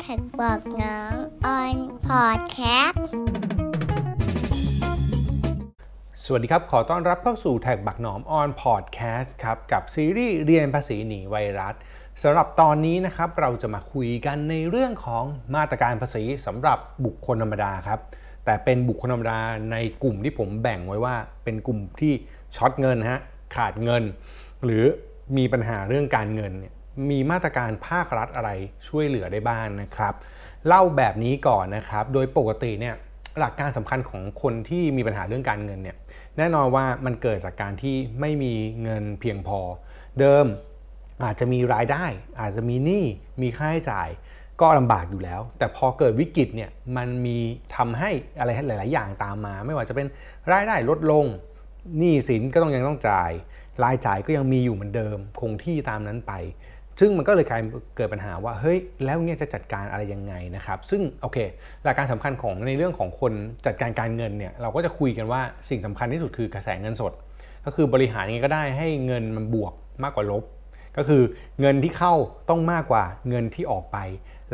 TAXBugnoms on Podcast สวัสดีครับ ขอต้อนรับเข้าสู่ TAXBugnoms on Podcast ครับ กับซีรีส์เรียนภาษีหนีไวรัสสำหรับตอนนี้นะครับเราจะมาคุยกันในเรื่องของมาตรการภาษีสำหรับบุคคลธรรมดาครับ แต่เป็นบุคคลธรรมดาในกลุ่มที่ผมแบ่งไว้ว่า เป็นกลุ่มที่ช็อตเงินฮะขาดเงิน หรือมีปัญหาเรื่องการเงินเนี่ย มีมาตรการภาครัฐอะไรช่วยเหลือได้บ้างนะครับ เล่าแบบนี้ก่อนนะครับ โดยปกติเนี่ยหลักการสำคัญของคนที่มีปัญหาเรื่องการเงินเนี่ยแน่นอนว่ามันเกิดจากการที่ไม่มีเงินเพียงพอ เดิมอาจจะมีรายได้ อาจจะมีหนี้มีค่าใช้จ่ายก็ลำบากอยู่แล้ว แต่พอเกิดวิกฤตเนี่ยมันมีทำให้อะไรหลาย ๆ อย่างตามมา ไม่ว่าจะเป็นรายได้ลดลงหนี้สินก็ต้องยังต้องจ่าย รายจ่ายก็ยังมีอยู่เหมือนเดิม คงที่ตามนั้นไป ซึ่งมันก็เลยกลายเกิดปัญหาว่าเฮ้ยแล้วเนี่ยจะจัดการอะไรยังไงนะครับ ซึ่งโอเค หลักการสำคัญของในเรื่องของคนจัดการการเงินเนี่ยเราก็จะคุยกันว่าสิ่งสำคัญที่สุดคือกระแสเงินสด ก็คือบริหารยังไงก็ได้ให้เงินมันบวกมากกว่าลบ ก็คือเงินที่เข้าต้องมากกว่าเงินที่ออกไป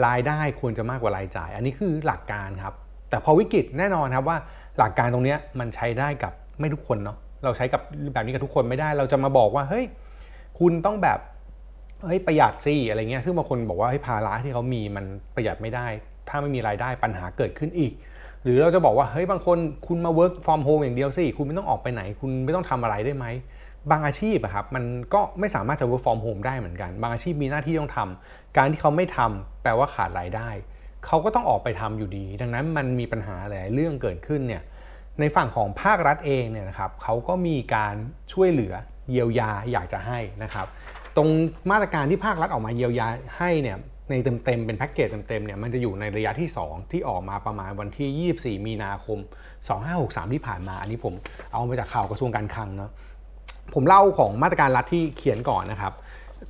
รายได้ควรจะมากกว่ารายจ่าย อันนี้คือหลักการครับ แต่พอวิกฤตแน่นอนครับว่าหลักการตรงนี้มันใช้ได้กับไม่ทุกคนเนาะเราใช้กับแบบนี้กับทุกคนไม่ได้ เราจะมาบอกว่าเฮ้ยคุณต้องแบบ เฮ้ยประหยัดสิอะไรเงี้ยซึ่งบางคนบอกว่าเฮ้ยภาระที่เขามีมันประหยัดไม่ได้ ถ้าไม่มีรายได้ปัญหาเกิดขึ้นอีก หรือเราจะบอกว่าเฮ้ยบางคนคุณมา work from home อย่างเดียวสิคุณไม่ต้องออกไปไหน คุณไม่ต้องทำอะไรได้ไหมบางอาชีพอะครับมันก็ไม่สามารถจะ work from home ได้เหมือนกัน บางอาชีพมีหน้าที่ต้องทำการที่เขาไม่ทำแปลว่าขาดรายได้ เขาก็ต้องออกไปทำอยู่ดี ดังนั้นมันมีปัญหาหลายเรื่องเกิดขึ้นเนี่ยในฝั่งของภาครัฐเองเนี่ยนะครับเขาก็มีการช่วยเหลือเยียวยาอยากจะให้นะครับ ตรงมาตรการที่ภาครัฐออกมาเยียวยาให้เนี่ยในเต็มๆเป็นแพ็กเกจเต็มๆเนี่ยมันจะอยู่ในระยะที่ 2 ที่ออกมาประมาณวันที่ 24 มีนาคม 2563 ที่ผ่านมา อันนี้ผมเอามาจากข่าวกระทรวงการคลังเนาะผมเล่าของมาตรการรัฐที่เขียนก่อนนะครับ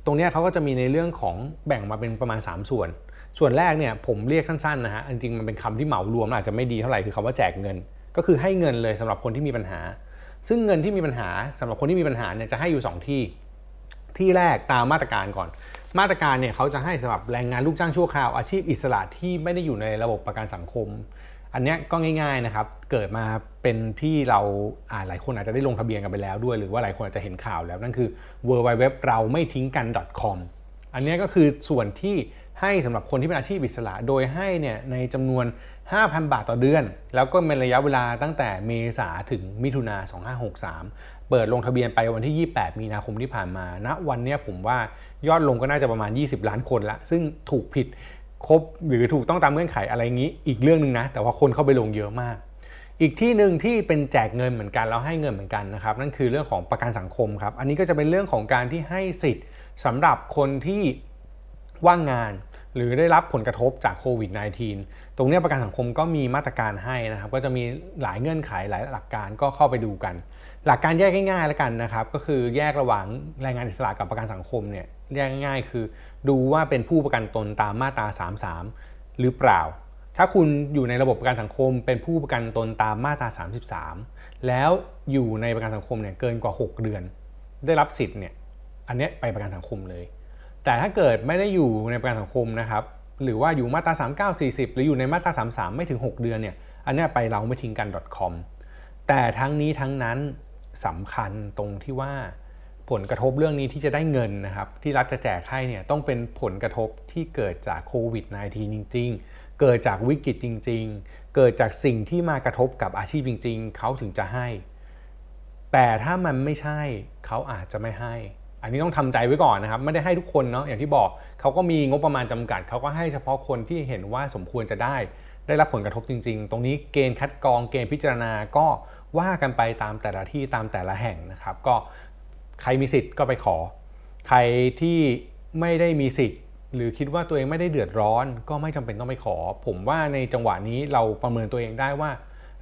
ตรงนี้เขาก็จะมีในเรื่องของแบ่งมาเป็นประมาณ 3 ส่วน ส่วนแรกเนี่ยผมเรียกสั้นๆนะฮะจริงๆมันเป็นคำที่เหมารวมอาจจะไม่ดีเท่าไหร่คือคำว่าแจกเงิน ก็คือให้เงินเลยสำหรับคนที่มีปัญหา ซึ่งเงินที่มีปัญหาสำหรับคนที่มีปัญหาเนี่ยจะให้อยู่ 2 ที่ ที่แรกตามมาตรการก่อน มาตรการเนี่ยเขาจะให้สำหรับแรงงานลูกจ้างชั่วคราวอาชีพอิสระที่ไม่ได้อยู่ในระบบประกันสังคม อันนี้ก็ง่าย ๆนะครับ เกิดมาเป็นที่เราอ่าหลายคนอาจจะได้ลงทะเบียนกันไปแล้วด้วย หรือว่าหลายคนอาจจะเห็นข่าวแล้วนั่นคือ w w w เราไม่ทิ้งกัน .com อันนี้ก็คือส่วนที่ให้สำหรับคนที่เป็นอาชีพอิสระ โดยให้เนี่ยในจำนวน 5,000 บาทต่อเดือน แล้วก็เป็นระยะเวลาตั้งแต่เมษาถึงมิถุนา2563 เปิดลงทะเบียนไปวันที่ 28 มีนาคมที่ผ่านมาณวันนี้ผมว่ายอดลงก็น่าจะประมาณ 20 ล้านคนละซึ่งถูกผิดครบหรือถูกต้องตามเงื่อนไขอะไรงี้ อีกเรื่องหนึ่งนะ แต่ว่าคนเข้าไปลงเยอะมาก อีกที่หนึ่งที่เป็นแจกเงินเหมือนกันแล้วให้เงินเหมือนกันนะครับ นั่นคือเรื่องของประกันสังคมครับ อันนี้ก็จะเป็นเรื่องของการที่ให้สิทธิ์สำหรับคนที่ว่างงานหรือได้รับผลกระทบจากโควิด -19 ตรงนี้ประกันสังคมก็มีมาตรการให้นะครับ ก็จะมีหลายเงื่อนไขหลายหลักการก็เข้าไปดูกัน หลักการแยกง่ายๆแล้วกันนะครับ ก็คือแยกระหว่างแรงงานอิสระกับประกันสังคมเนี่ยแยกง่ายคือ ดูว่าเป็นผู้ประกันตนตามมาตรา 33 หรือเปล่า ถ้าคุณอยู่ในระบบประกันสังคม เป็นผู้ประกันตนตามมาตรา 33 แล้วอยู่ในประกันสังคมเนี่ยเกินกว่า 6 เดือน ได้รับสิทธิ์เนี่ยอันนี้ไปประกันสังคมเลย แต่ถ้าเกิดไม่ได้อยู่ในประกันสังคมนะครับหรือว่าอยู่มาตรา 39 40 หรืออยู่ในมาตรา 33 ไม่ถึง 6 เดือนเนี่ยอันนี้ไปเราไม่ทิ้งกัน .com แต่ทั้งนี้ทั้งนั้น สำคัญตรงที่ว่าผลกระทบเรื่องนี้ที่จะได้เงินนะครับที่รัฐจะแจกให้เนี่ยต้องเป็นผลกระทบที่เกิดจากโควิด -19 จริง ๆ เกิดจากวิกฤตจริง ๆ เกิดจากสิ่งที่มากระทบกับอาชีพจริง ๆ เขาถึงจะให้ แต่ถ้ามันไม่ใช่เขาอาจจะไม่ให้ อันนี้ต้องทำใจไว้ก่อนนะครับ ไม่ได้ให้ทุกคนเนาะอย่างที่บอกเขาก็มีงบประมาณจำกัดเขาก็ให้เฉพาะคนที่เห็นว่าสมควรจะได้ ได้รับผลกระทบจริง ๆ ตรงนี้เกณฑ์คัดกรองเกณฑ์พิจารณาก็ ว่ากันไปตามแต่ละที่ตามแต่ละแห่งนะครับ ก็ใครมีสิทธิ์ก็ไปขอ ใครที่ไม่ได้มีสิทธิ์ หรือคิดว่าตัวเองไม่ได้เดือดร้อน ก็ไม่จำเป็นต้องไปขอ ผมว่าในจังหวะนี้เราประเมินตัวเองได้ว่า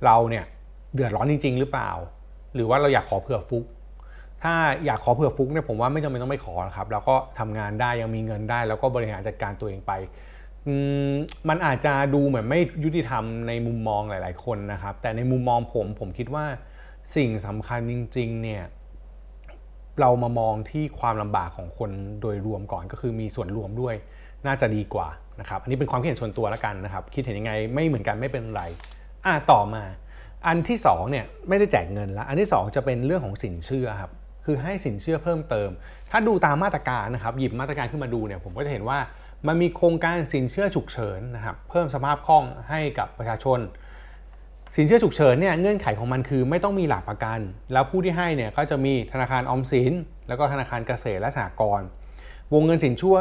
เราเนี่ยเดือดร้อนจริง ๆ หรือเปล่า หรือว่าเราอยากขอเผื่อฟุก ถ้าอยากขอเผื่อฟุกเนี่ยผมว่าไม่จำเป็นต้องไปขอครับ แล้วก็ทำงานได้ยังมีเงินได้ แล้วก็บริหารจัดการตัวเองไป มันอาจจะดูเหมือนไม่ยุติธรรมในมุมมองหลาย ๆ คนนะครับ แต่ในมุมมองผมผมคิดว่าสิ่งสำคัญจริง ๆ เนี่ยเรามามองที่ความลำบากของคนโดยรวมก่อนก็คือมีส่วนรวมด้วยน่าจะดีกว่านะครับอันนี้เป็นความคิดเห็นส่วนตัวแล้วกันนะครับ คิดเห็นยังไงไม่เหมือนกันไม่เป็นไรอะต่อมา อันที่2เนี่ยไม่ได้แจกเงินละอันที่ 2 จะเป็นเรื่องของสินเชื่อครับคือให้สินเชื่อเพิ่มเติม ถ้าดูตามมาตรการนะครับหยิบมาตรการขึ้นมาดูเนี่ยผมก็จะเห็นว่า มันมีโครงการสินเชื่อฉุกเฉินนะครับเพิ่มสภาพคล่องให้กับประชาชน สินเชื่อฉุกเฉินเนี่ยเงื่อนไขของมันคือไม่ต้องมีหลักประกัน แล้วผู้ที่ให้เนี่ยก็จะมีธนาคารออมสิน แล้วก็ธนาคารเกษตรและสหกรณ์วงเงินสินเชื่อ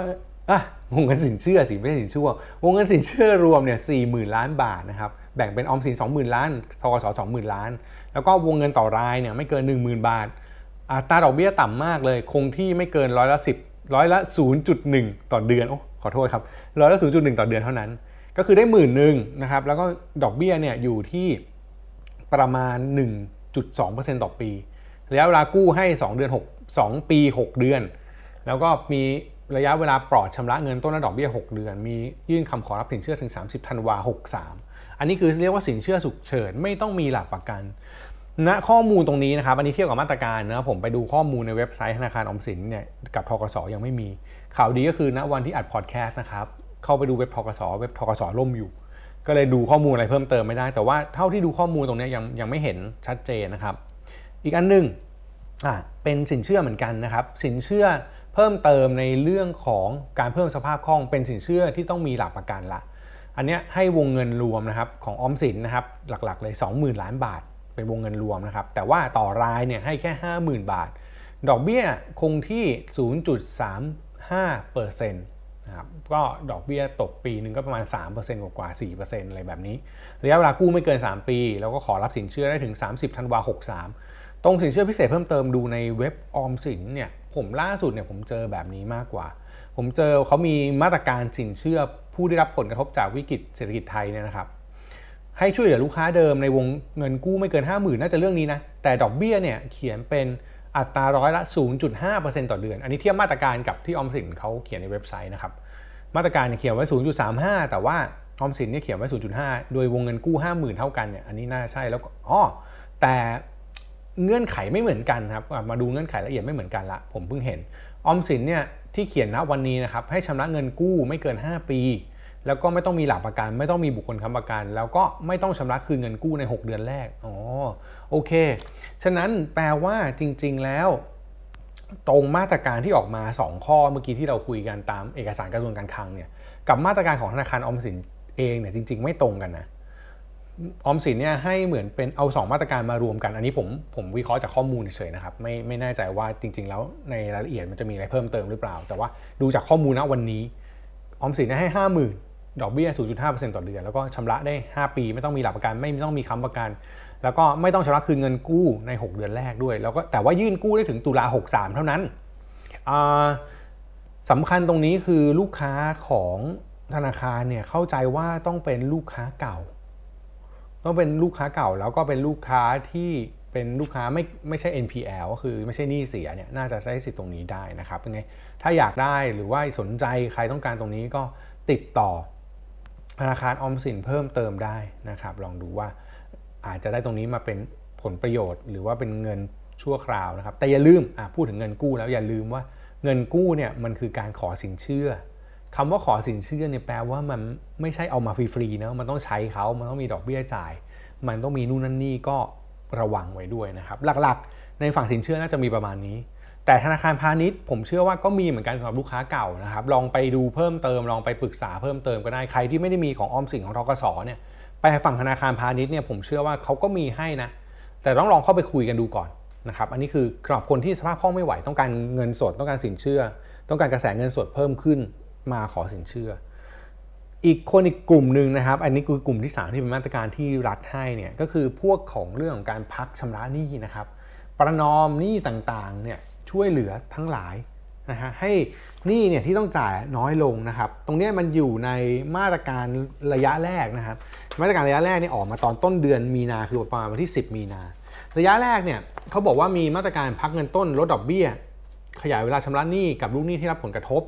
อะวงเงินสินเชื่อสิไม่ใช่สินเชื่อวงเงินสินเชื่อรวมเนี่ยสี่หมื่นล้านบาทนะครับแบ่งเป็นออมสิน20,000 ล้านทกส20,000 ล้าน แล้วก็วงเงินต่อรายเนี่ยไม่เกิน 10,000 บาทอัตราดอกเบี้ยต่ำมากเลย คงที่ไม่เกินร้อยละ10 ร้อยละ 0.1 ต่อเดือนโอ้ขอโทษครับร้อยละ 0.1 ต่อเดือนเท่านั้น ก็คือได้หมื่นหนึ่งนะครับแล้วก็ดอกเบี้ยเนี่ยอยู่ที่ประมาณ 1.2%ต่อปีระยะเวลากู้ให้ 2 เดือน 6 2 ปี 6 เดือน แล้วก็มีระยะเวลาปลอดชำระเงินต้นและดอกเบี้ย 6 เดือน มียื่นคำขอรับสินเชื่อถึง 30 ธันวา 63 อันนี้คือเรียกว่าสินเชื่อสุกเฉินไม่ต้องมีหลักประกัน ณนะข้อมูลตรงนี้นะครับ อันนี้เทียบกับมาตรการนะครับผมไปดูข้อมูลในเว็บไซต์ธนาคารออมสินเนี่ยกับทกสยังไม่มี ข่าวดีก็คือณวันที่อัดพอดแคสต์นะครับเข้าไปดูเว็บทกสเว็บทกสล่มอยู่ ก็เลยดูข้อมูลอะไรเพิ่มเติมไม่ได้ แต่ว่าเท่าที่ดูข้อมูลตรงนี้ยังยังไม่เห็นชัดเจนนะครับ อีกอันหนึ่งอ่าเป็นสินเชื่อเหมือนกันนะครับสินเชื่อเพิ่มเติมในเรื่องของการเพิ่มสภาพคล่องเป็นสินเชื่อที่ต้องมีหลักประกันละอันนี้ให้วงเงินรวมนะครับของออมสินนะครับหลักๆเลย 20,000 ล้านบาท เป็นวงเงินรวมนะครับ แต่ว่าต่อรายเนี่ยให้แค่ 50,000 บาท ดอกเบี้ยคงที่ 0.35เปอร์เซ็นต์นะครับก็ดอกเบี้ยตกปีหนึ่งก็ประมาณ 3%กว่าๆ4%อะไรแบบนี้ ระยะเวลากู้ไม่เกิน 3 ปี แล้วก็ขอรับสินเชื่อได้ถึง 30ธันวา63 ตรงสินเชื่อพิเศษเพิ่มเติมดูในเว็บออมสินเนี่ยผมล่าสุดเนี่ยผมเจอแบบนี้มากกว่า ผมเจอเขามีมาตรการสินเชื่อผู้ได้รับผลกระทบจากวิกฤตเศรษฐกิจไทยเนี่ยนะครับ ให้ช่วยเหลือลูกค้าเดิมในวงเงินกู้ไม่เกิน 50,000 น่าจะเรื่องนี้นะ แต่ดอกเบี้ยเนี่ยเขียนเป็นอัตราร้อยละ 0.5%ต่อเดือน อันนี้เทียบมาตรการกับที่ออมสินเขาเขียนในเว็บไซต์นะครับ มาตรการเนี่ยเขียนไว้ 0.35 แต่ว่าออมสินเนี่ยเขียนไว้ 0.5 โดยวงเงินกู้ 50,000 เท่ากันเนี่ย อันนี้น่าใช่แล้วก็อ๋อ แต่เงื่อนไขไม่เหมือนกันครับ มาดูเงื่อนไขละเอียดไม่เหมือนกันละ ผมเพิ่งเห็น ออมสินเนี่ยที่เขียนณวันนี้นะครับ ให้ชำระเงินกู้ไม่เกิน 5 ปี แล้วก็ไม่ต้องมีหลักประกัน ไม่ต้องมีบุคคลค้ำประกัน แล้วก็ไม่ต้องชำระคืนเงินกู้ใน 6 เดือนแรกอ๋อโอเค ฉะนั้นแปลว่าจริง ๆแล้ว ตรงมาตรการที่ออกมา 2 ข้อเมื่อกี้ที่เราคุยกันตามเอกสารกระทรวงการคลังเนี่ยกับมาตรการของธนาคารออมสินเองเนี่ยจริง ๆ ไม่ตรงกันนะออมสินเนี่ยให้เหมือนเป็นเอา 2 มาตรการมารวมกัน อันนี้ผมผมวิเคราะห์จากข้อมูลเฉยๆนะครับไม่ไม่แน่ใจว่าจริง ๆ แล้วในรายละเอียดมันจะมีอะไรเพิ่มเติมหรือเปล่า แต่ว่าดูจากข้อมูลณวันนี้ออมสินให้50,000 ดอกเบี้ย 0.5%ต่อเดือน แล้วก็ชำระได้ 5 ปี ไม่ต้องมีหลักประกัน ไม่ต้องมีค้ำประกัน แล้วก็ไม่ต้องชำระคืนเงินกู้ใน 6 เดือนแรกด้วย แล้วก็แต่ว่ายื่นกู้ได้ถึงตุลา63 เท่านั้นสำคัญตรงนี้คือลูกค้าของธนาคารเนี่ยเข้าใจว่าต้องเป็นลูกค้าเก่า ต้องเป็นลูกค้าเก่าแล้วก็เป็นลูกค้าที่เป็นลูกค้าไม่ไม่ใช่ NPL ก็คือไม่ใช่หนี้เสียเนี่ยน่าจะใช้สิทธิ์ตรงนี้ได้นะครับยังไงถ้าอยากได้หรือว่าสนใจใครต้องการตรงนี้ก็ติดต่อ ธนาคารออมสินเพิ่มเติมได้นะครับ ลองดูว่าอาจจะได้ตรงนี้มาเป็นผลประโยชน์ หรือว่าเป็นเงินชั่วคราวนะครับ แต่อย่าลืมพูดถึงเงินกู้แล้วอย่าลืมว่าเงินกู้เนี่ยมันคือการขอสินเชื่อคำว่าขอสินเชื่อเนี่ยแปลว่ามันไม่ใช่เอามาฟรีๆนะมันต้องใช้เขามันต้องมีดอกเบี้ยจ่าย มันต้องมีนู่นนั่นนี่ก็ระวังไว้ด้วยนะครับ หลักๆ ในฝั่งสินเชื่อน่าจะมีประมาณนี้ แต่ธนาคารพาณิชย์ผมเชื่อว่าก็มีเหมือนกันสำหรับลูกค้าเก่านะครับลองไปดูเพิ่มเติมลองไปปรึกษาเพิ่มเติมก็ได้ใครที่ไม่ได้มีของออมสินของทกสเนี่ยไปฝั่งธนาคารพาณิชย์เนี่ยผมเชื่อว่าเขาก็มีให้นะ แต่ต้องลองเข้าไปคุยกันดูก่อนนะครับอันนี้คือสำหรับคนที่สภาพคล่องไม่ไหวต้องการเงินสดต้องการสินเชื่อ ต้องการกระแสเงินสดเพิ่มขึ้นมาขอสินเชื่อ อีกคนอีกกลุ่มหนึ่งนะครับ อันนี้คือกลุ่มที่ 3 ที่เป็นมาตรการที่รัฐให้เนี่ยก็คือพวกของเรื่องของการพักชำระหนี้นะครับประนอมหนี้ต่างๆเนี่ย ช่วยเหลือทั้งหลายนะฮะให้หนี้เนี่ยที่ต้องจ่ายน้อยลงนะครับ ตรงนี้มันอยู่ในมาตรการระยะแรกนะครับ มาตรการระยะแรกนี่ออกมาตอนต้นเดือนมีนาคือประมาณวันที่ 10 มีนา ระยะแรกเนี่ยเขาบอกว่ามีมาตรการพักเงินต้นลดดอกเบี้ย ขยายเวลาชำระหนี้กับลูกหนี้ที่รับผลกระทบ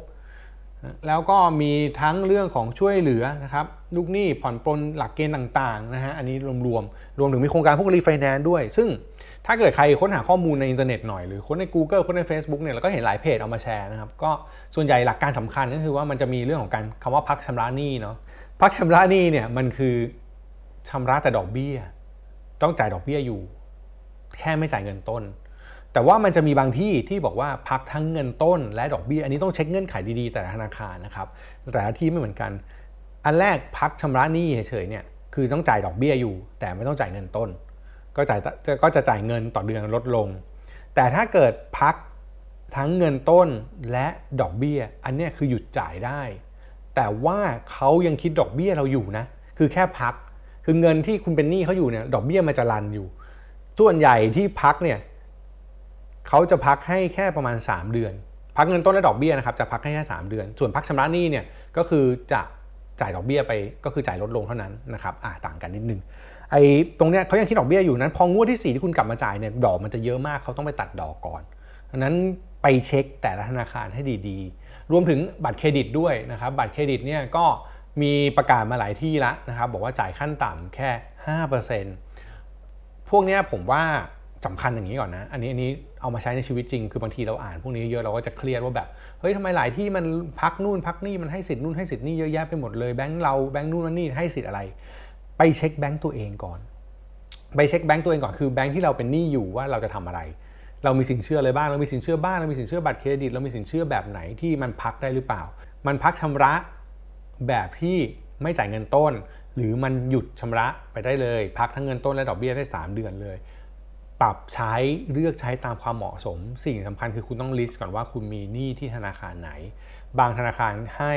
แล้วก็มีทั้งเรื่องของช่วยเหลือนะครับลูกหนี้ผ่อนปลนหลักเกณฑ์ต่างๆนะฮะอันนี้รวมๆรวมถึงมีโครงการพวกรีไฟแนนซ์ด้วย ซึ่ง ถ้าเกิดใครค้นหาข้อมูลในอินเทอร์เน็ตหน่อยหรือค้นใน Google ค้นใน Facebook เนี่ยเราก็เห็นหลายเพจเอามาแชร์นะครับก็ส่วนใหญ่หลักการสำคัญก็คือว่ามันจะมีเรื่องของการคำว่าพักชำระหนี้เนาะพักชำระหนี้เนี่ยมันคือชำระแต่ดอกเบี้ย ต้องจ่ายดอกเบี้ยอยู่ แค่ไม่จ่ายเงินต้น แต่ว่ามันจะมีบางที่ที่บอกว่าพักทั้งเงินต้น และดอกเบี้ยอันนี้ต้องเช็คเงื่อนไขดีๆแต่ละธนาคารนะครับแต่ละที่ไม่เหมือนกัน อันแรกพักชำระหนี้เฉยๆเนี่ยคือต้องจ่ายดอกเบี้ยอยู่ แต่ไม่ต้องจ่ายเงินต้น ก็จ่ายก็จะจ่ายเงินต่อเดือนลดลง แต่ถ้าเกิดพักทั้งเงินต้นและดอกเบี้ย อันนี้คือหยุดจ่ายได้ แต่ว่าเขายังคิดดอกเบี้ยเราอยู่นะ คือแค่พัก คือเงินที่คุณเป็นหนี้เขาอยู่เนี่ยดอกเบี้ยมันจะรันอยู่ ส่วนใหญ่ที่พักเนี่ยเขาจะพักให้แค่ประมาณ 3 เดือน พักเงินต้นและดอกเบี้ยนะครับจะพักให้แค่3เดือน ส่วนพักชำระหนี้เนี่ยก็คือจะจ่ายดอกเบี้ยไปก็คือจ่ายลดลงเท่านั้นนะครับอ่าต่างกันนิดนึง ไอ้ตรงเนี้ยเขายังคิดดอกเบี้ยอยู่นั้น พองวดที่ 4 ที่คุณกลับมาจ่ายเนี่ยดอกมันจะเยอะมากเขาต้องไปตัดดอกก่อนดังนั้นไปเช็คแต่ละธนาคารให้ดีๆ รวมถึงบัตรเครดิตด้วยนะครับ บัตรเครดิตเนี่ยก็มีประกาศมาหลายที่ล้วนะครับ บอกว่าจ่ายขั้นต่ำแค่ 5%พวกนี้ผมว่าสำคัญอย่างนี้ก่อนนะ อันนี้อันนี้เอามาใช้ในชีวิตจริง คือบางทีเราอ่านพวกนี้เยอะเราก็จะเครียดว่าแบบ เฮ้ยทำไมหลายที่มันพักนู่นพักนี่มันให้สิทธิ์นู่นให้สิทธิ์นี่เยอะแยะไปหมดเลย แบงก์เราแบงก์นู่นนี่ให้สิทธิ์อะไร ไปเช็คแบงก์ตัวเองก่อน ไปเช็คแบงก์ตัวเองก่อนคือแบงก์ที่เราเป็นหนี้อยู่ว่าเราจะทำอะไร เรามีสินเชื่ออะไรบ้างเรามีสินเชื่อบ้านเรามีสินเชื่อบัตรเครดิตเรามีสินเชื่อแบบไหนที่มันพักได้หรือเปล่า มันพักชำระแบบที่ไม่จ่ายเงินต้น หรือมันหยุดชำระไปได้เลย พักทั้งเงินต้นและดอกเบี้ยได้ 3 เดือนเลย ปรับใช้เลือกใช้ตามความเหมาะสม สิ่งสำคัญคือคุณต้องลิสต์ก่อนว่าคุณมีหนี้ที่ธนาคารไหน บางธนาคารให้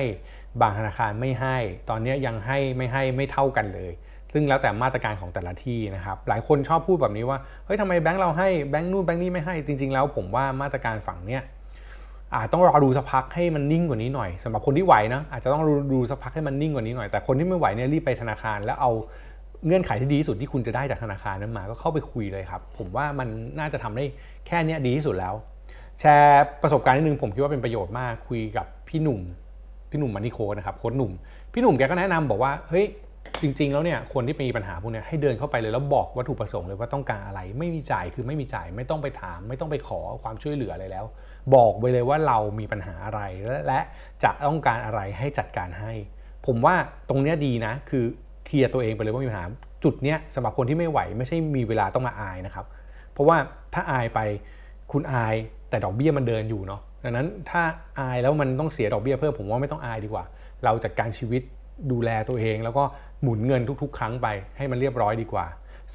บางธนาคารไม่ให้ ตอนนี้ยังให้ไม่ให้ไม่เท่ากันเลย ซึ่งแล้วแต่มาตรการของแต่ละที่นะครับ หลายคนชอบพูดแบบนี้ว่าเฮ้ยทำไมแบงค์เราให้แบงค์นู่นแบงค์นี่ไม่ให้จริง ๆ แล้วผมว่ามาตรการฝั่งเนี้ยอาจต้องรอดูสักพักให้มันนิ่งกว่านี้หน่อยสำหรับคนที่ไหวนะอาจจะต้องดูสักพักให้มันนิ่งกว่านี้หน่อยแต่คนที่ไม่ไหวเนี่ยรีบไปธนาคารแล้วเอา เงื่อนไขที่ดีที่สุดที่คุณจะได้จากธนาคารนั้นมา ก็เข้าไปคุยเลยครับ ผมว่ามันน่าจะทำได้แค่นี้ดีที่สุดแล้ว แชร์ประสบการณ์นิดนึงผมคิดว่าเป็นประโยชน์มากคุยกับพี่หนุ่มพี่หนุ่มมานิโคนะครับโค้ชหนุ่ม พี่หนุ่มแกก็แนะนำบอกว่าเฮ้ยจริง ๆ แล้วเนี่ยคนที่มีปัญหาพวกนี้ให้เดินเข้าไปเลยแล้วบอกวัตถุประสงค์เลยว่าต้องการอะไร ไม่มีจ่ายคือไม่มีจ่ายไม่ต้องไปถาม ไม่ต้องไปขอความช่วยเหลืออะไรแล้ว บอกไปเลยว่าเรามีปัญหาอะไรและจะต้องการอะไรให้จัดการให้ ผมว่าตรงนี้ดีนะคือ เคลียร์ตัวเองไปเลยว่ามีปัญหาจุดเนี้ยสำหรับคนที่ไม่ไหวไม่ใช่มีเวลาต้องมาอายนะครับ เพราะว่าถ้าอายไปคุณอายแต่ดอกเบี้ยมันเดินอยู่เนาะดังนั้นถ้าอายแล้วมันต้องเสียดอกเบี้ยเพิ่มผมว่าไม่ต้องอายดีกว่า เราจัดการชีวิตดูแลตัวเอง แล้วก็หมุนเงินทุก ๆ ครั้งไปให้มันเรียบร้อยดีกว่า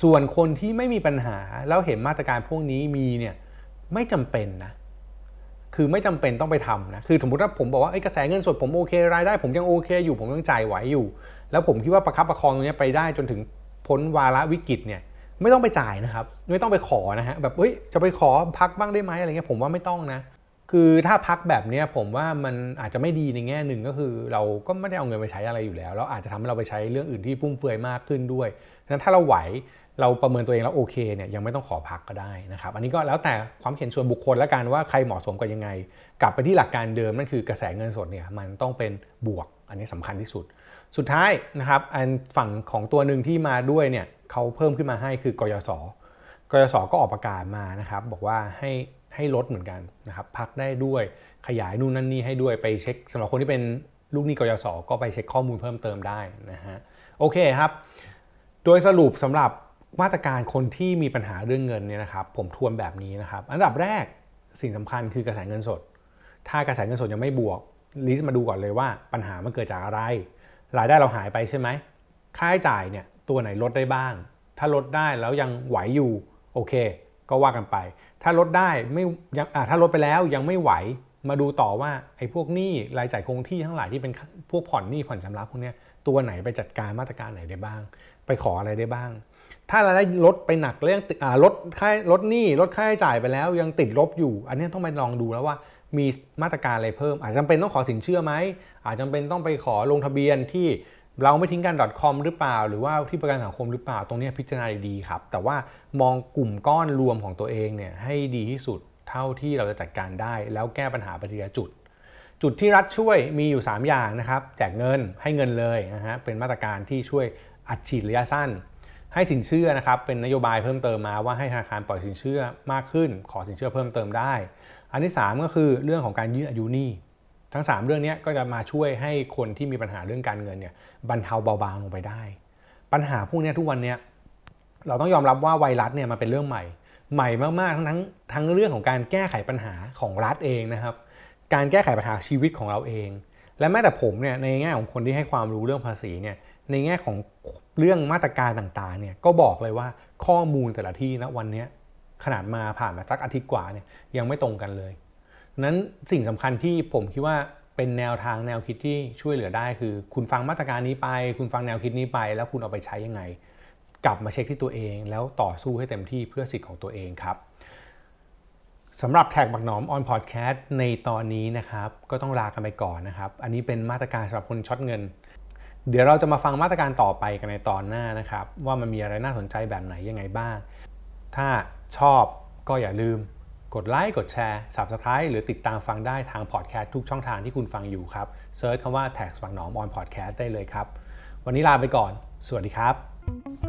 ส่วนคนที่ไม่มีปัญหาแล้วเห็นมาตรการพวกนี้มีเนี่ยไม่จำเป็นนะคือไม่จำเป็นต้องไปทำนะคือสมมติว่าผมบอกว่ากระแสเงินสดผมโอเครายได้ ผมยังโอเคอยู่ผมยังจ่ายไหวอยู่ แล้วผมคิดว่าประคับประคองตรงนี้ไปได้จนถึงพ้นวาระวิกฤตเนี่ยไม่ต้องไปจ่ายนะครับ ไม่ต้องไปขอนะฮะแบบเฮ้ยจะไปขอพักบ้างได้ไหมอะไรเงี้ยผมว่าไม่ต้องนะ คือถ้าพักแบบนี้ผมว่ามันอาจจะไม่ดีในแง่หนึ่งก็คือ เราก็ไม่ได้เอาเงินไปใช้อะไรอยู่แล้วแล้วอาจจะทำให้เราไปใช้เรื่องอื่นที่ฟุ่มเฟือยมากขึ้นด้วยดังนั้นถ้าเราไหวเราประเมินตัวเองแล้วโอเคเนี่ยยังไม่ต้องขอพักก็ได้นะครับ อันนี้ก็แล้วแต่ความเห็นส่วนบุคคลแล้วกันว่าใครเหมาะสมกับยังไง กลับไปที่หลักการเดิมนั่นคือกระแสเงินสดเนี่ยมันต้องเป็นบวก อันนี้สำคัญที่สุด สุดท้ายนะครับอันฝั่งของตัวหนึ่งที่มาด้วยเนี่ยเขาเพิ่มขึ้นมาให้คือกยศกยศก็ออกประกาศมานะครับ บอกว่าให้ให้ลดเหมือนกันนะครับพักได้ด้วยขยายนู่นนั่นนี่ให้ด้วยไปเช็คสำหรับคนที่เป็นลูกหนี้กยศก็ไปเช็คข้อมูลเพิ่มเติมได้นะฮะโอเคครับ โดยสรุปสำหรับมาตรการคนที่มีปัญหาเรื่องเงินเนี่ยนะครับ ผมทวนแบบนี้นะครับ อันดับแรกสิ่งสำคัญคือกระแสเงินสด ถ้ากระแสเงินสดยังไม่บวกลิสต์มาดูก่อนเลยว่าปัญหามันเกิดจากอะไร รายได้เราหายไปใช่ไหมค่าใช้จ่ายเนี่ยตัวไหนลดได้บ้าง ถ้าลดได้แล้วยังไหวอยู่โอเค ก็ว่ากันไป ถ้าลดได้ไม่ยังถ้าลดไปแล้วยังไม่ไหวมาดูต่อว่าไอ้พวกหนี้รายจ่ายคงที่ทั้งหลายที่เป็นพวกผ่อนหนี้ผ่อนชำระพวกนี้ตัวไหนไปจัดการมาตรการไหนได้บ้าง ไปขออะไรได้บ้าง ถ้ารายได้ลดไปหนักเรื่องลดค่าลดหนี้ลดค่าใช้จ่ายไปแล้วยังติดลบอยู่ อันนี้ต้องไปลองดูแล้วว่า มีมาตรการอะไรเพิ่ม อาจจะจำเป็นต้องขอสินเชื่อไหมอาจจะจำเป็นต้องไปขอลงทะเบียนที่เราไม่ทิ้งกัน .com หรือเปล่า หรือว่าที่ประกันสังคมหรือเปล่าตรงนี้พิจารณาดีครับ แต่ว่ามองกลุ่มก้อนรวมของตัวเองเนี่ยให้ดีที่สุดเท่าที่เราจะจัดการได้ แล้วแก้ปัญหาปฏิยจุด จุดที่รัฐช่วยมีอยู่ 3 อย่างนะครับ แจกเงินให้เงินเลยนะฮะเป็นมาตรการที่ช่วยอัดฉีดระยะสั้น ให้สินเชื่อนะครับเป็นนโยบายเพิ่มเติมมาว่าให้ธนาคารปล่อยสินเชื่อมากขึ้น ขอสินเชื่อเพิ่มเติมได้ อันที่ 3 ก็คือเรื่องของการยืดอายุหนี้ ทั้ง 3 เรื่องนี้ก็จะมาช่วยให้คนที่มีปัญหาเรื่องการเงินเนี่ยบรรเทาเบาบางลงไปได้ ปัญหาพวกนี้ทุกวันนี้เราต้องยอมรับว่าไวรัสเนี่ยมันเป็นเรื่องใหม่ ใหม่มากๆทั้งทั้งทั้งเรื่องของการแก้ไขปัญหาของรัฐเองนะครับ การแก้ไขปัญหาชีวิตของเราเอง และแม้แต่ผมเนี่ยในแง่ของคนที่ให้ความรู้เรื่องภาษีเนี่ยในแง่ของเรื่องมาตรการต่างๆเนี่ยก็บอกเลยว่าข้อมูลแต่ละที่นะวันนี้ ขนาดมาผ่านมาสักอาทิตย์กว่าเนี่ยยังไม่ตรงกันเลยนั้นสิ่งสำคัญที่ผมคิดว่าเป็นแนวทางแนวคิดที่ช่วยเหลือได้คือ คุณฟังมาตรการนี้ไป คุณฟังแนวคิดนี้ไป แล้วคุณเอาไปใช้ยังไง กลับมาเช็คที่ตัวเอง แล้วต่อสู้ให้เต็มที่เพื่อสิทธิ์ของตัวเองครับสำหรับแท็กบักหนอมออนพอดแคสต์ในตอนนี้นะครับ ก็ต้องลากันไปก่อนนะครับ อันนี้เป็นมาตรการสำหรับคนช็อตเงิน เดี๋ยวเราจะมาฟังมาตรการต่อไปกันในตอนหน้านะครับ ว่ามันมีอะไรน่าสนใจแบบไหนยังไงบ้าง ถ้า ชอบก็อย่าลืมกดไลค์กดแชร์ Subscribe หรือติดตามฟังได้ทางพอดแคสต์ทุกช่องทางที่คุณฟังอยู่ครับ search คำว่า TAXBugnoms on Podcast ได้เลยครับ วันนี้ลาไปก่อน สวัสดีครับ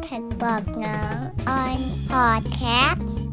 TAXBugnoms on Podcast